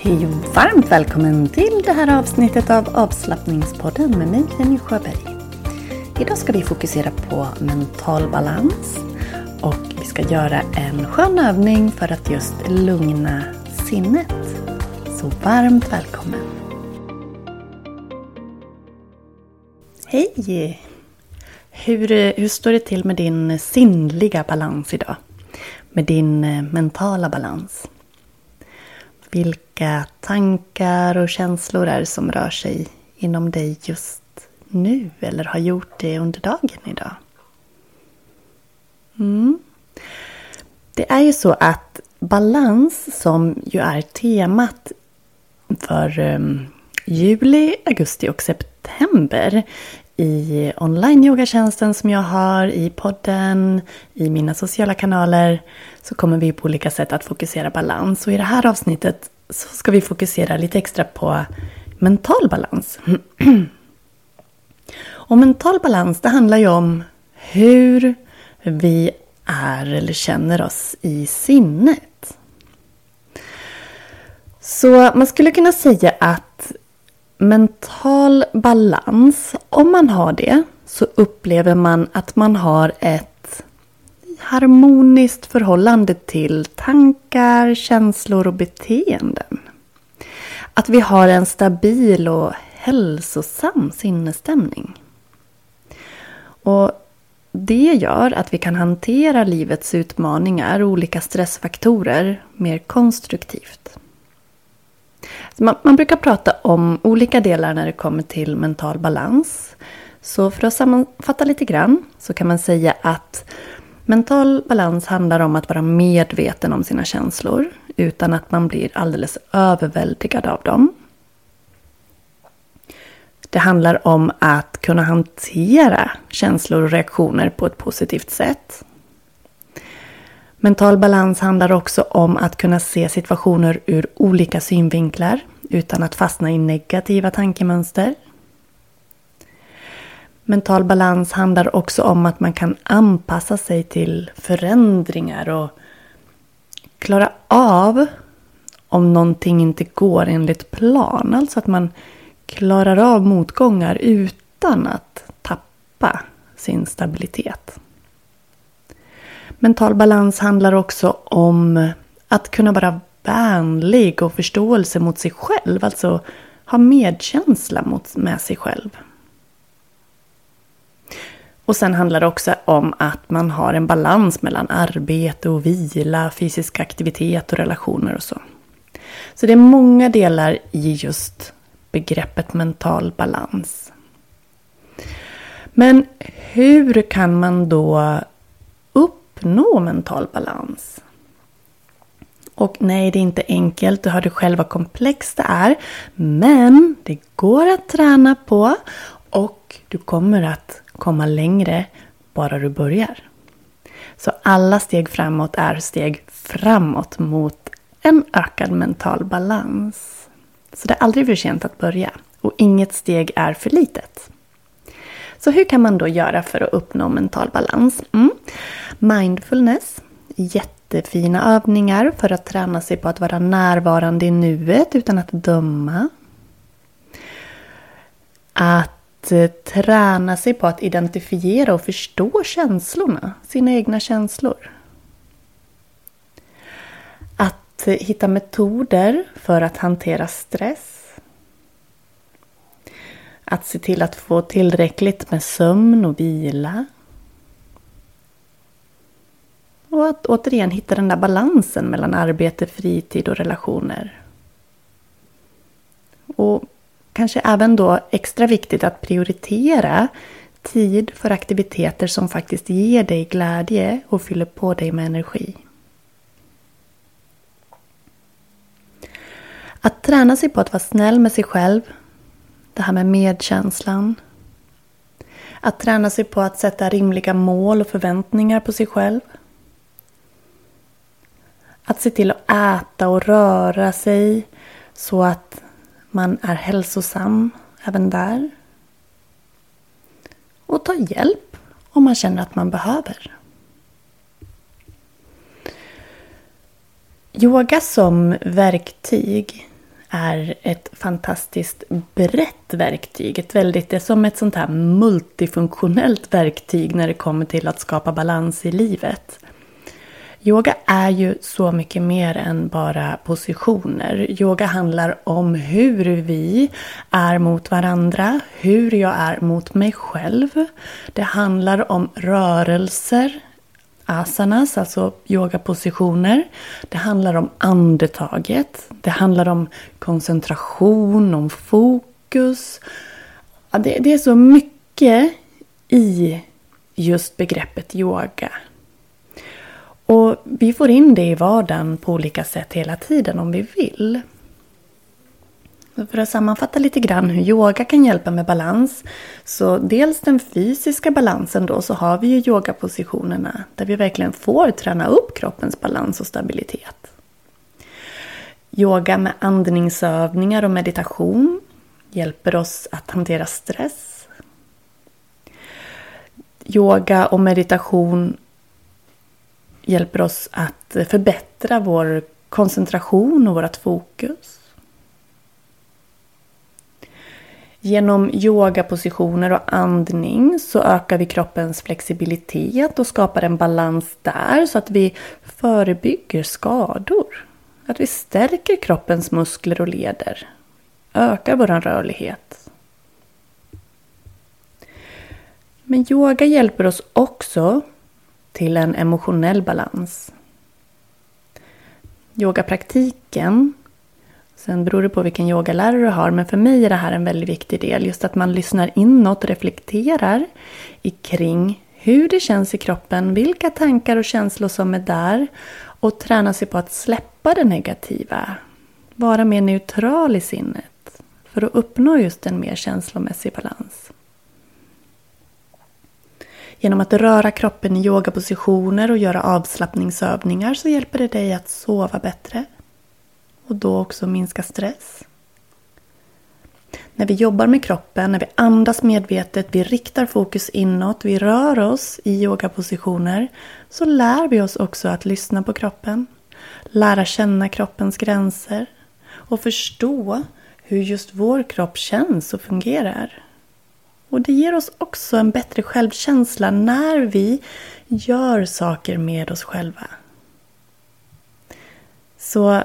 Hej och varmt välkommen till det här avsnittet av avslappningspodden med mig Jenny Sjöberg. Idag ska vi fokusera på mental balans och vi ska göra en skön övning för att just lugna sinnet. Så varmt välkommen! Hej! Hur, hur står det till med din sinnliga balans idag? Med din eh, mentala balans? Vilka tankar och känslor är som rör sig inom dig just nu eller har gjort det under dagen idag? Mm. Det är ju så att balans som ju är temat för um, juli, augusti och september i online-yogatjänsten som jag har, i podden, i mina sociala kanaler så kommer vi på olika sätt att fokusera balans. Och i det här avsnittet så ska vi fokusera lite extra på mental balans. Och mental balans det handlar ju om hur vi är eller känner oss i sinnet. Så man skulle kunna säga att mental balans, om man har det så upplever man att man har ett harmoniskt förhållande till tankar, känslor och beteenden. Att vi har en stabil och hälsosam sinnesstämning. Och det gör att vi kan hantera livets utmaningar och olika stressfaktorer mer konstruktivt. Man, man, brukar prata om olika delar när det kommer till mental balans. Så för att sammanfatta lite grann så kan man säga att mental balans handlar om att vara medveten om sina känslor utan att man blir alldeles överväldigad av dem. Det handlar om att kunna hantera känslor och reaktioner på ett positivt sätt. Mental balans handlar också om att kunna se situationer ur olika synvinklar utan att fastna i negativa tankemönster. Mental balans handlar också om att man kan anpassa sig till förändringar och klara av om någonting inte går enligt plan. Alltså att man klarar av motgångar utan att tappa sin stabilitet. Mental balans handlar också om att kunna vara vänlig och förståelse mot sig själv. Alltså ha medkänsla mot, med sig själv. Och sen handlar det också om att man har en balans mellan arbete och vila, fysisk aktivitet och relationer och så. Så det är många delar i just begreppet mental balans. Men hur kan man då uppnå mental balans? Och nej, det är inte enkelt. Du hörde själv vad komplext det är. Men det går att träna på och du kommer att komma längre bara du börjar. Så alla steg framåt är steg framåt mot en ökad mental balans. Så det är aldrig för sent att börja och inget steg är för litet. Så hur kan man då göra för att uppnå mental balans? Mm. Mindfulness, jättefina övningar för att träna sig på att vara närvarande i nuet utan att döma. Att att eh, träna sig på att identifiera och förstå känslorna, sina egna känslor. Att eh, hitta metoder för att hantera stress att se till att få tillräckligt med sömn och vila. Och att återigen hitta den där balansen mellan arbete, fritid och relationer. Och kanske även då extra viktigt att prioritera tid för aktiviteter som faktiskt ger dig glädje och fyller på dig med energi. Att träna sig på att vara snäll med sig själv det här med medkänslan. Att träna sig på att sätta rimliga mål och förväntningar på sig själv. Att se till att äta och röra sig så att man är hälsosam även där. Och ta hjälp om man känner att man behöver. Yoga som verktyg är ett fantastiskt brett verktyg. Ett väldigt, det är som ett sånt här multifunktionellt verktyg när det kommer till att skapa balans i livet. Yoga är ju så mycket mer än bara positioner. Yoga handlar om hur vi är mot varandra, hur jag är mot mig själv. Det handlar om rörelser, asanas, alltså yogapositioner. Det handlar om andetaget. Det handlar om koncentration, om fokus. Det, det är så mycket i just begreppet yoga. Och vi får in det i vardagen på olika sätt hela tiden om vi vill. För att sammanfatta lite grann hur yoga kan hjälpa med balans. Så dels den fysiska balansen då så har vi ju yogapositionerna där vi verkligen får träna upp kroppens balans och stabilitet. Yoga med andningsövningar och meditation hjälper oss att hantera stress. Yoga och meditation hjälper oss att förbättra vår koncentration och vårt fokus. Genom yogapositioner och andning så ökar vi kroppens flexibilitet och skapar en balans där så att vi förebygger skador. Att vi stärker kroppens muskler och leder. Ökar vår rörlighet. Men yoga hjälper oss också till en emotionell balans. Yogapraktiken Sen beror det på vilken yogalärare du har, men för mig är det här en väldigt viktig del. Just att man lyssnar inåt och reflekterar kring hur det känns i kroppen, vilka tankar och känslor som är där och tränar sig på att släppa det negativa. Vara mer neutral i sinnet för att uppnå just en mer känslomässig balans. Genom att röra kroppen i yogapositioner och göra avslappningsövningar så hjälper det dig att sova bättre och då också minska stress. När vi jobbar med kroppen, när vi andas medvetet, vi riktar fokus inåt, vi rör oss i yogapositioner så lär vi oss också att lyssna på kroppen, lära känna kroppens gränser och förstå hur just vår kropp känns och fungerar. Och det ger oss också en bättre självkänsla när vi gör saker med oss själva. Så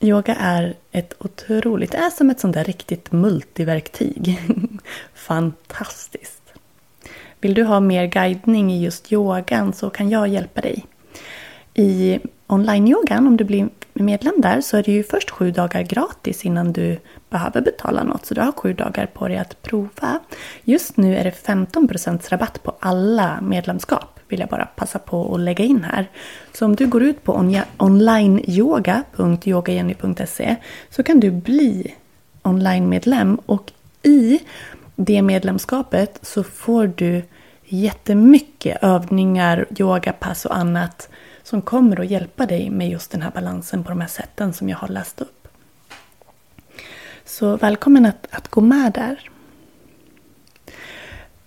Yoga är ett otroligt, det är som ett sånt där riktigt multiverktyg. Fantastiskt! Vill du ha mer guidning i just yogan så kan jag hjälpa dig. I online-yogan, om du blir medlem där, så är det ju först sju dagar gratis innan du behöver betala något. Så du har sju dagar på dig att prova. Just nu är det 15% rabatt på alla medlemskap vill jag bara passa på att lägga in här. Så om du går ut på onlineyoga.yogajenny.se så kan du bli online-medlem och i det medlemskapet så får du jättemycket övningar, yogapass och annat som kommer att hjälpa dig med just den här balansen på de här sätten som jag har läst upp. Så välkommen att, att gå med där.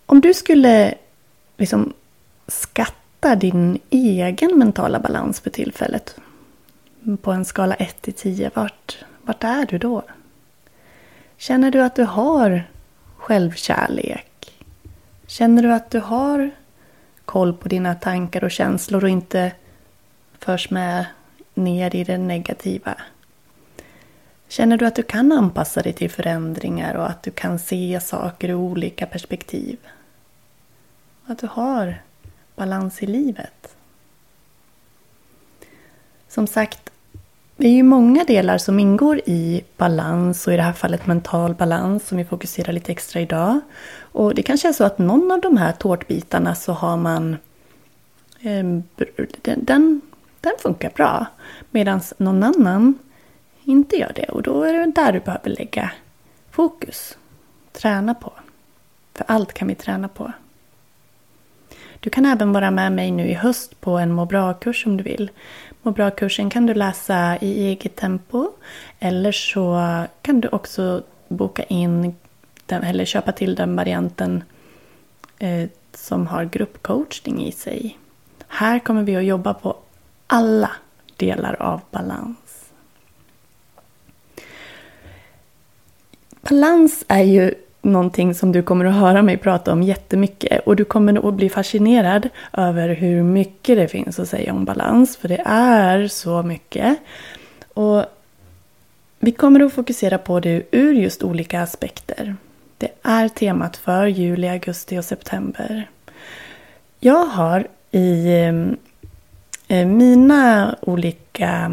Om du skulle liksom skatta din egen mentala balans för tillfället på en skala 1 till 10, vart, vart är du då? Känner du att du har självkärlek? Känner du att du har koll på dina tankar och känslor och inte förs med ner i det negativa? Känner du att du kan anpassa dig till förändringar och att du kan se saker ur olika perspektiv? Att du har balans i livet? Som sagt, det är ju många delar som ingår i balans och i det här fallet mental balans som vi fokuserar lite extra idag. Och det kanske är så att någon av de här tårtbitarna så har man eh, den, den, den funkar bra. Medan någon annan inte gör det. Och då är det där du behöver lägga fokus. Träna på. För allt kan vi träna på. Du kan även vara med mig nu i höst på en må bra-kurs om du vill. Må bra-kursen kan du läsa i eget tempo. Eller så kan du också boka in den, eller köpa till den varianten eh, som har gruppcoachning i sig. Här kommer vi att jobba på alla delar av balans. Balans är ju någonting som du kommer att höra mig prata om jättemycket. Och du kommer att bli fascinerad över hur mycket det finns att säga om balans. För det är så mycket. Och vi kommer att fokusera på det ur just olika aspekter. Det är temat för juli, augusti och september. Jag har i eh, eh, mina olika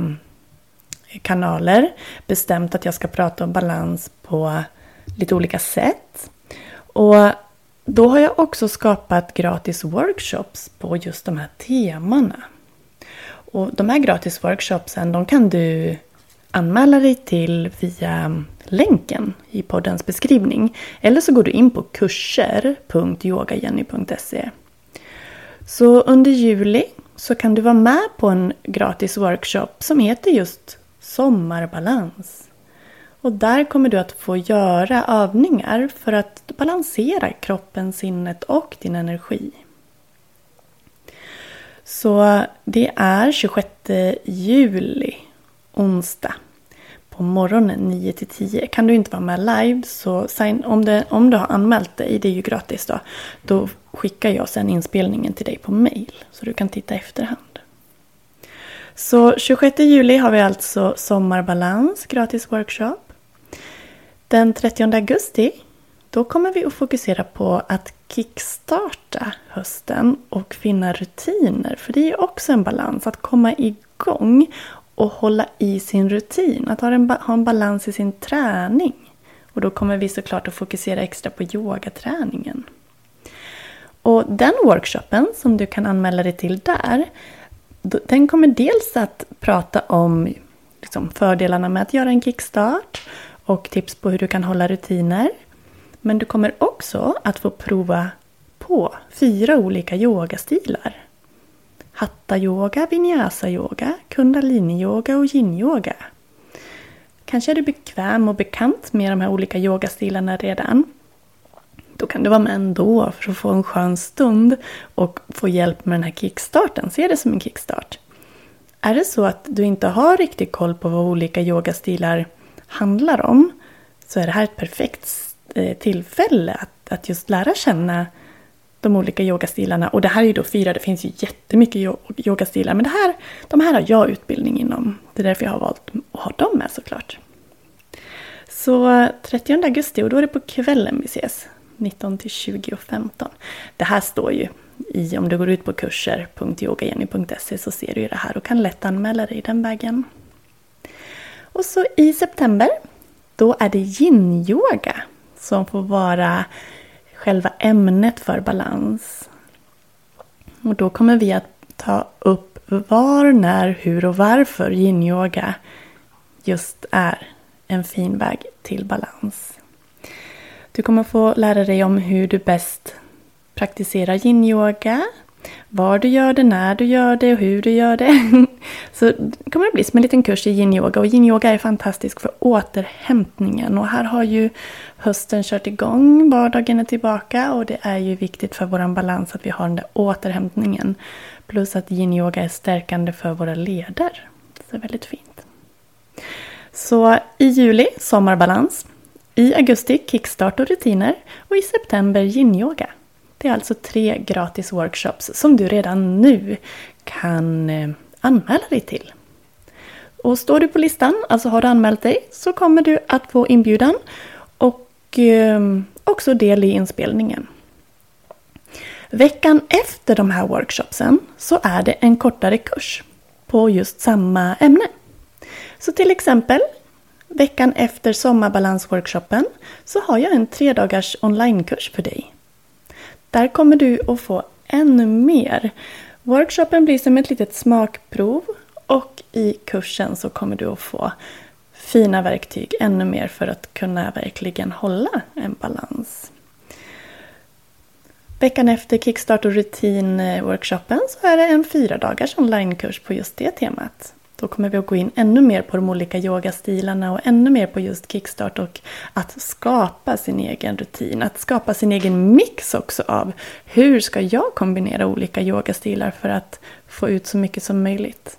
kanaler bestämt att jag ska prata om balans på lite olika sätt. Och då har jag också skapat gratis workshops på just de här temana. Och de här gratis workshopsen de kan du anmäla dig till via länken i poddens beskrivning. Eller så går du in på kurser.yogajenny.se. Så under juli så kan du vara med på en gratis workshop som heter just Sommarbalans. Och där kommer du att få göra övningar för att balansera kroppen, sinnet och din energi. Så det är 26 juli, onsdag, på morgonen 9 till 10. Kan du inte vara med live så sign, om, det, om du har anmält dig, det är ju gratis då, då skickar jag sen inspelningen till dig på mail så du kan titta efterhand. Så 26 juli har vi alltså Sommarbalans gratis workshop. Den 30 augusti då kommer vi att fokusera på att kickstarta hösten och finna rutiner. För det är också en balans att komma igång och hålla i sin rutin. Att ha en, ha en balans i sin träning. Och då kommer vi såklart att fokusera extra på yogaträningen. Och den workshopen som du kan anmäla dig till där. Den kommer dels att prata om liksom fördelarna med att göra en kickstart och tips på hur du kan hålla rutiner. Men du kommer också att få prova på fyra olika yogastilar. Hatta-yoga, vinyasa-yoga, kundalini-yoga och yin-yoga. Kanske är du bekväm och bekant med de här olika yogastilarna redan. Då kan du vara med ändå för att få en skön stund och få hjälp med den här kickstarten. Se det som en kickstart. Är det så att du inte har riktigt koll på vad olika yogastilar handlar om så är det här ett perfekt eh, tillfälle att, att just lära känna de olika yogastilarna. Och det här är ju då fyra, det finns ju jättemycket yogastilar. Men det här, de här har jag utbildning inom. Det är därför jag har valt att ha dem med såklart. Så 30 augusti, och då är det på kvällen vi ses. 19 till 20 och 15. Det här står ju i, om du går ut på kurser.yogajenny.se så ser du ju det här och kan lätt anmäla dig den vägen. Och så i september, då är det yin-yoga som får vara själva ämnet för balans. Och då kommer vi att ta upp var, när, hur och varför yin-yoga just är en fin väg till balans. Du kommer få lära dig om hur du bäst praktiserar yin-yoga. Var du gör det, när du gör det och hur du gör det. Så det kommer det bli som en liten kurs i yin-yoga. Och yin-yoga är fantastisk för återhämtningen. Och här har ju hösten kört igång, vardagen är tillbaka. Och det är ju viktigt för vår balans att vi har den där återhämtningen. Plus att yin-yoga är stärkande för våra leder. Så det är väldigt fint. Så i juli, sommarbalans. I augusti kickstart och rutiner. Och i september yin-yoga. Det är alltså tre gratis workshops som du redan nu kan eh, anmäla dig till. Och står du på listan, alltså har du anmält dig, så kommer du att få inbjudan och eh, också del i inspelningen. Veckan efter de här workshopsen så är det en kortare kurs på just samma ämne. Så till exempel veckan efter sommarbalansworkshopen så har jag en tre dagars onlinekurs för dig. Där kommer du att få ännu mer. Workshopen blir som ett litet smakprov och i kursen så kommer du att få fina verktyg ännu mer för att kunna verkligen hålla en balans. Veckan efter Kickstart och rutin-workshopen eh, så är det en fyra dagars onlinekurs på just det temat. Då kommer vi att gå in ännu mer på de olika yogastilarna och ännu mer på just kickstart och att skapa sin egen rutin. Att skapa sin egen mix också av hur ska jag kombinera olika yogastilar för att få ut så mycket som möjligt.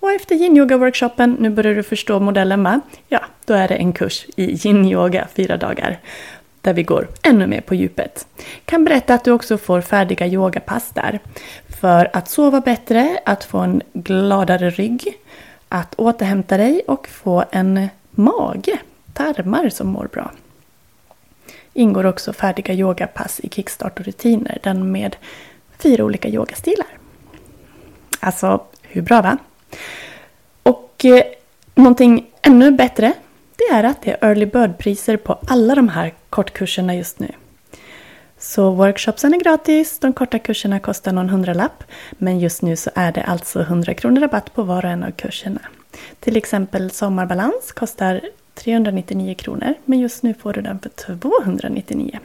Och efter yin-yoga-workshopen, nu börjar du förstå modellen va? Ja, då är det en kurs i yin-yoga, fyra dagar där vi går ännu mer på djupet. Kan berätta att du också får färdiga yogapass där. För att sova bättre, att få en gladare rygg, att återhämta dig och få en mage, tarmar som mår bra. Ingår också färdiga yogapass i kickstart och rutiner, den med fyra olika yogastilar. Alltså, hur bra va? Och eh, någonting ännu bättre det är att det är early bird-priser på alla de här kortkurserna just nu. Så workshopsen är gratis, de korta kurserna kostar någon hundralapp. Men just nu så är det alltså 100 kronor rabatt på var och en av kurserna. Till exempel sommarbalans kostar 399 kronor, men just nu får du den för 299.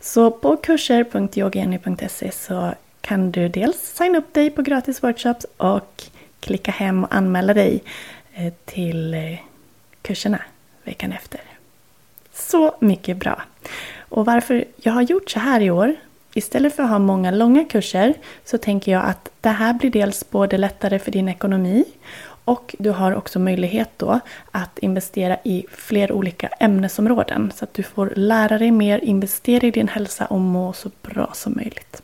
Så på kurser.yogeni.se så kan du dels signa upp dig på gratis workshops och klicka hem och anmäla dig eh, till eh, kurserna veckan efter. Så mycket bra! Och varför jag har gjort så här i år, istället för att ha många långa kurser, så tänker jag att det här blir dels både lättare för din ekonomi och du har också möjlighet då att investera i fler olika ämnesområden. Så att du får lära dig mer, investera i din hälsa och må så bra som möjligt.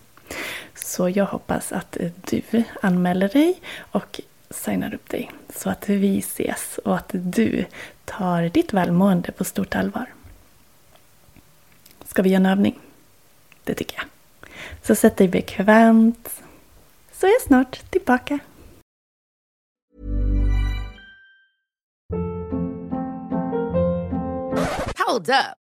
Så jag hoppas att du anmäler dig och signar upp dig så att vi ses och att du tar ditt välmående på stort allvar. Ska vi göra en övning? Det tycker jag. Så sätt dig bekvämt. Så är jag snart tillbaka. Hold up.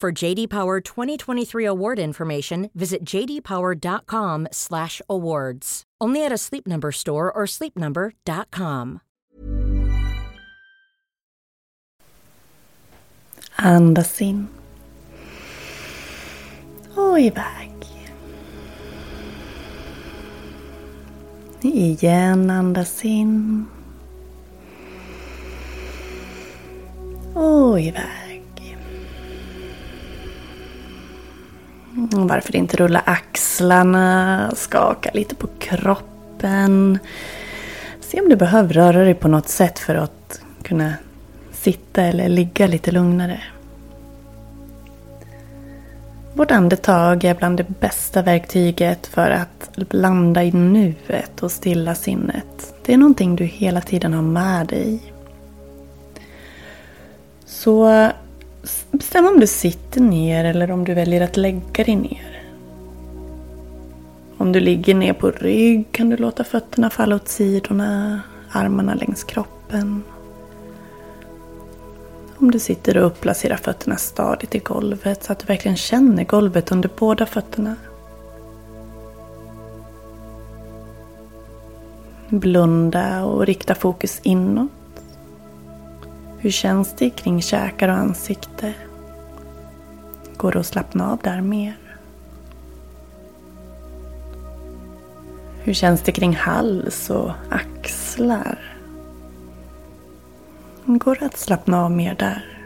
For JD Power 2023 award information, visit jdpower.com/awards. Only at a Sleep Number store or sleepnumber.com. Andas in. Och iväg. Igen andas in. Och iväg. Mm, varför inte rulla axlarna, skaka lite på kroppen. Se om du behöver röra dig på något sätt för att kunna sitta eller ligga lite lugnare. Vårt andetag är bland det bästa verktyget för att landa i nuet och stilla sinnet. Det är någonting du hela tiden har med dig. Så bestäm om du sitter ner eller om du väljer att lägga dig ner. Om du ligger ner på rygg kan du låta fötterna falla åt sidorna, armarna längs kroppen. Om du sitter upp, placera fötterna stadigt i golvet så att du verkligen känner golvet under båda fötterna. Blunda och rikta fokus inåt. Hur känns det kring käkar och ansikte? Går det att slappna av där mer? Hur känns det kring hals och axlar? Går det att slappna av mer där?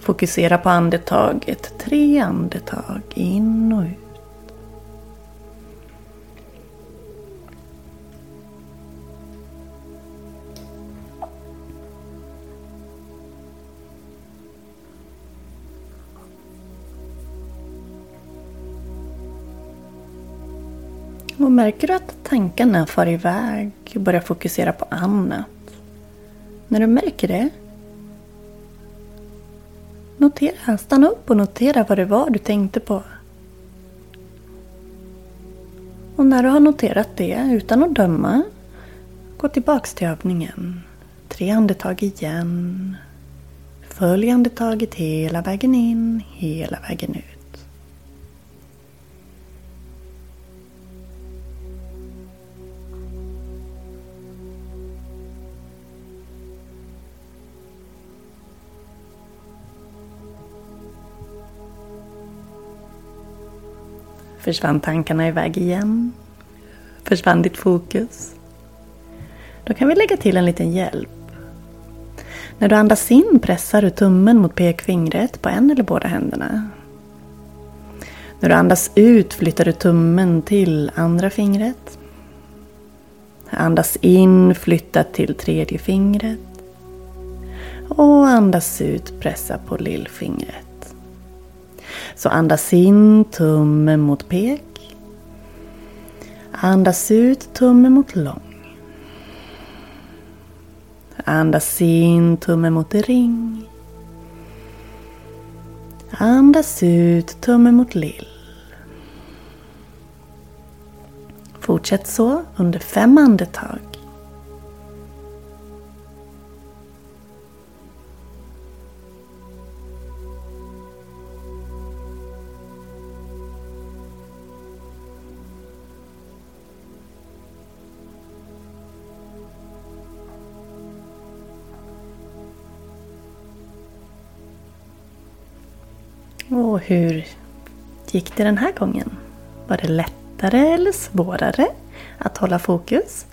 Fokusera på andetaget. Tre andetag in och ut. Och märker du att tankarna far iväg och börjar fokusera på annat? När du märker det, notera, stanna upp och notera vad det var du tänkte på. Och när du har noterat det, utan att döma, gå tillbaks till övningen. Tre andetag igen. Följ andetaget hela vägen in, hela vägen ut. Försvann tankarna iväg igen? Försvann ditt fokus? Då kan vi lägga till en liten hjälp. När du andas in pressar du tummen mot pekfingret på en eller båda händerna. När du andas ut flyttar du tummen till andra fingret. Andas in, flytta till tredje fingret. Och andas ut, pressa på lillfingret. Så andas in, tumme mot pek. Andas ut, tumme mot lång. Andas in, tumme mot ring. Andas ut, tumme mot lill. Fortsätt så under fem andetag. Och hur gick det den här gången? Var det lättare eller svårare att hålla fokus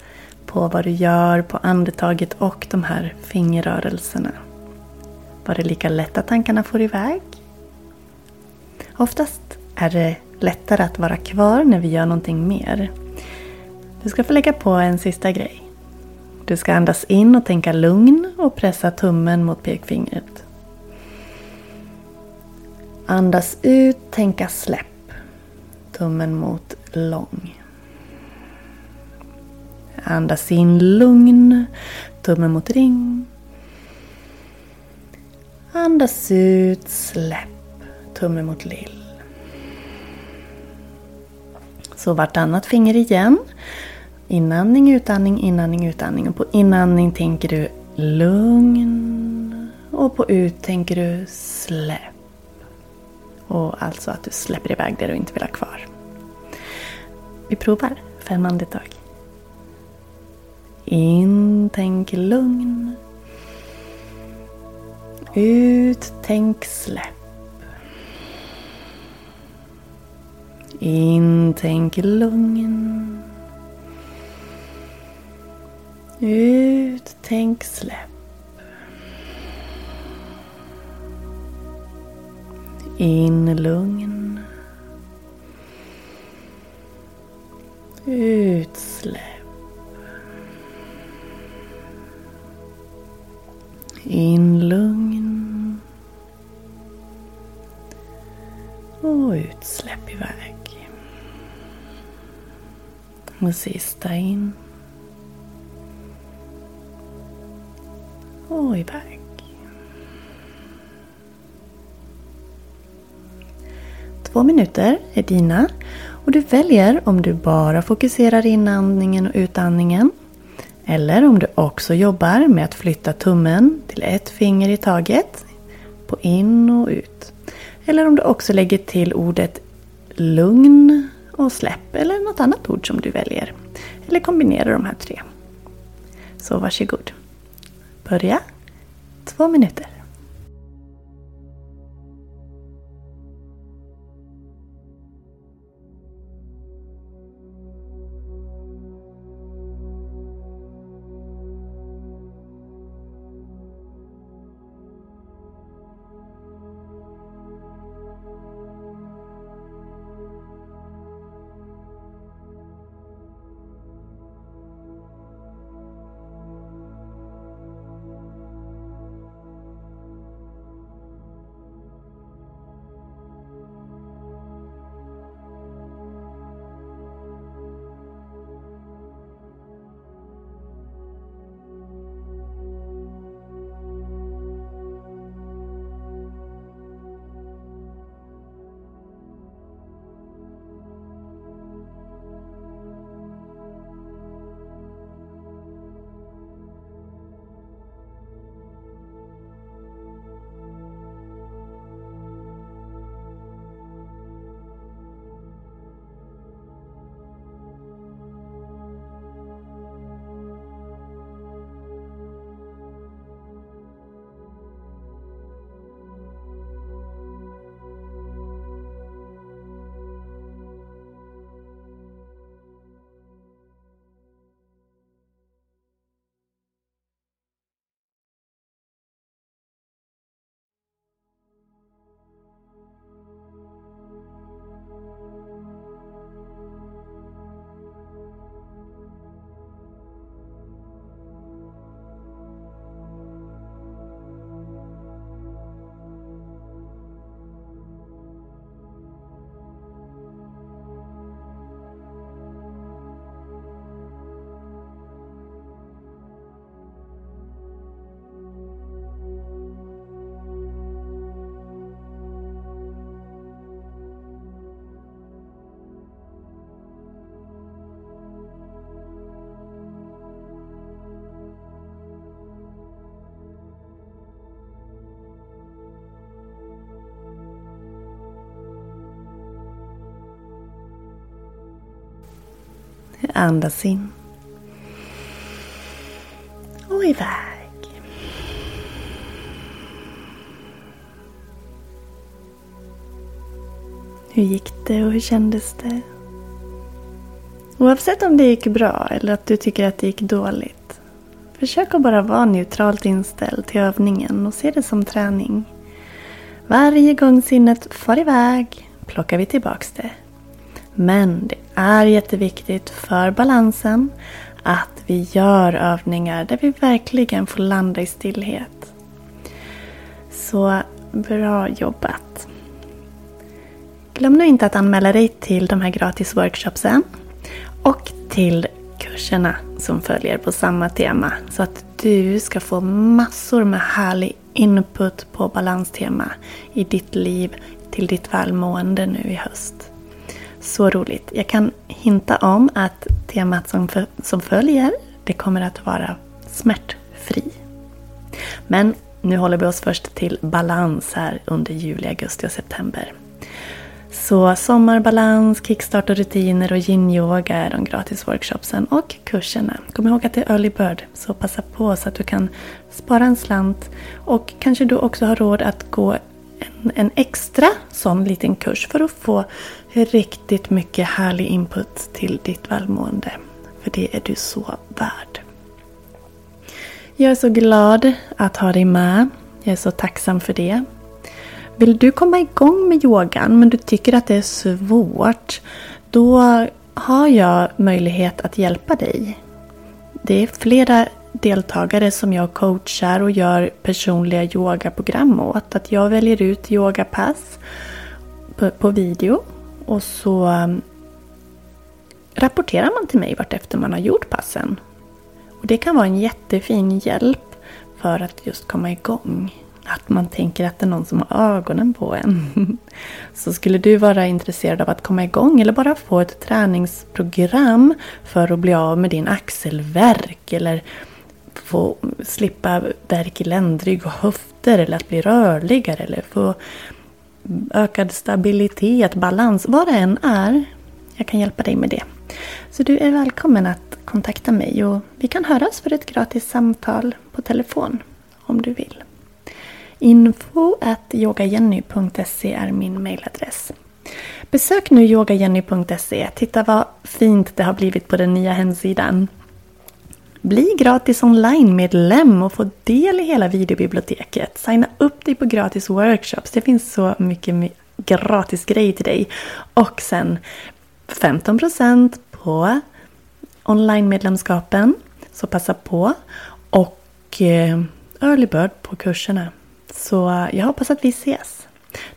på vad du gör på andetaget och de här fingerrörelserna? Var det lika lätt att tankarna får iväg? Oftast är det lättare att vara kvar när vi gör någonting mer. Du ska få lägga på en sista grej. Du ska andas in och tänka lugn och pressa tummen mot pekfingret. Andas ut, tänka släpp. Tummen mot lång. Andas in lugn. Tummen mot ring. Andas ut, släpp. Tummen mot lill. Så vartannat finger igen. Inandning, utandning, inandning, utandning. Och på inandning tänker du lugn. Och på ut tänker du släpp. Och alltså att du släpper iväg det du inte vill ha kvar. Vi provar fem andetag. In, tänk lugn. Ut, tänk släpp. In, tänk lugn. Ut, tänk släpp. In lugn. Utsläpp. In lugn. Och utsläpp iväg. Och sista in. Och iväg. Två minuter är dina och du väljer om du bara fokuserar inandningen och utandningen eller om du också jobbar med att flytta tummen till ett finger i taget på in och ut. Eller om du också lägger till ordet lugn och släpp eller något annat ord som du väljer. Eller kombinerar de här tre. Så varsågod. Börja. Två minuter. Andas in. Och iväg. Hur gick det och hur kändes det? Oavsett om det gick bra eller att du tycker att det gick dåligt. Försök att bara vara neutralt inställd till övningen och se det som träning. Varje gång sinnet far iväg plockar vi tillbaks det. Men det är jätteviktigt för balansen att vi gör övningar där vi verkligen får landa i stillhet. Så bra jobbat! Glöm nu inte att anmäla dig till de här gratis workshopsen och till kurserna som följer på samma tema så att du ska få massor med härlig input på balanstema i ditt liv till ditt välmående nu i höst. Så roligt. Jag kan hinta om att temat som, för, som följer, det kommer att vara smärtfri. Men nu håller vi oss först till balans här under juli, augusti och september. Så sommarbalans, kickstart och rutiner och yin-yoga är de gratis workshopsen och kurserna. Kom ihåg att det är early bird, så passa på så att du kan spara en slant och kanske du också har råd att gå en, en extra sån liten kurs för att få riktigt mycket härlig input till ditt välmående. För det är du så värd. Jag är så glad att ha dig med. Jag är så tacksam för det. Vill du komma igång med yogan men du tycker att det är svårt, då har jag möjlighet att hjälpa dig. Det är flera deltagare som jag coachar och gör personliga yogaprogram åt. Att jag väljer ut yogapass på, på video och så um, rapporterar man till mig vartefter man har gjort passen. Och Det kan vara en jättefin hjälp för att just komma igång. Att man tänker att det är någon som har ögonen på en. Så skulle du vara intresserad av att komma igång eller bara få ett träningsprogram för att bli av med din axelverk eller få slippa värk i ländrygg och höfter eller att bli rörligare eller få ökad stabilitet, balans, vad det än är. Jag kan hjälpa dig med det. Så du är välkommen att kontakta mig och vi kan höras för ett gratis samtal på telefon om du vill. Info yogajenny.se är min mailadress. Besök nu yogajenny.se. Titta vad fint det har blivit på den nya hemsidan. Bli gratis online-medlem och få del i hela videobiblioteket. Signa upp dig på gratis workshops. Det finns så mycket gratis grejer till dig. Och sen 15% på online-medlemskapen. Så passa på. Och eh, early bird på kurserna. Så jag hoppas att vi ses.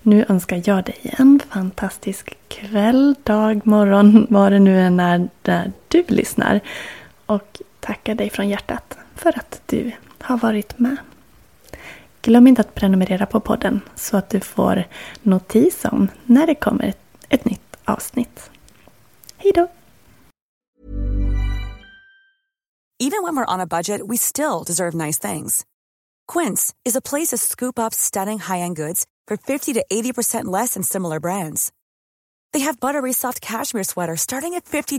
Nu önskar jag dig en fantastisk kväll, dag, morgon, vad det nu än är när du lyssnar. Och tackar dig från hjärtat för att du har varit med. Glöm inte att prenumerera på podden så att du får notis om när det kommer ett nytt avsnitt. Hej då! Even when we're on a budget we still deserve nice things. Quince is a place to scoop up stunning high-end goods for 50 to 80% less than similar brands. They have buttery soft cashmere sweaters starting at $50